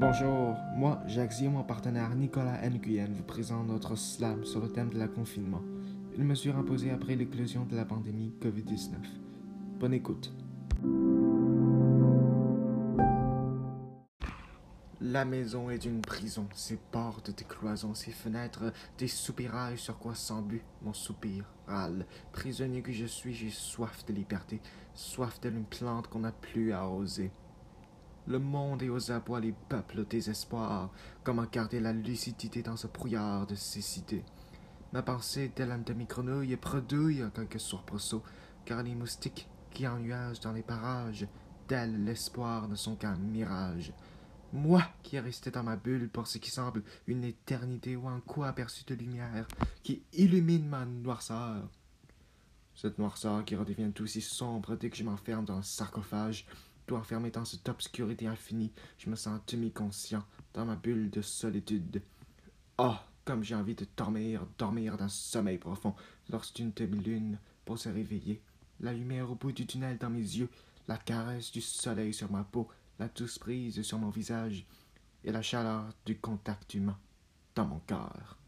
Bonjour, moi, Jacques et mon partenaire Nicolas Nguyen vous présente notre slam sur le thème de la confinement, une mesure imposée après l'éclosion de la pandémie COVID-19. Bonne écoute. La maison est une prison, ses portes des cloisons, ses fenêtres des soupirails sur quoi sans but mon soupir râle. Prisonnier que je suis, j'ai soif de liberté, soif d'une plante qu'on n'a plus à arroser. Le monde est aux abois, les peuples au désespoir. Comment garder la lucidité dans ce brouillard de cécité Ma pensée, telle un demi-grenouille, bredouille en quelques soubresauts, car les moustiques qui ennuagent dans les parages, tel l'espoir ne sont qu'un mirage. Moi qui ai resté dans ma bulle pour ce qui semble une éternité ou un coup aperçu de lumière qui illumine ma noirceur. Cette noirceur qui redevient tout si sombre dès que je m'enferme dans un sarcophage, enfermé dans cette obscurité infinie, je me sens demi-conscient dans ma bulle de solitude. Oh, comme j'ai envie de dormir, dormir d'un sommeil profond, lorsqu'une demi-lune, pour se réveiller, la lumière au bout du tunnel dans mes yeux, la caresse du soleil sur ma peau, la douce brise sur mon visage et la chaleur du contact humain dans mon cœur.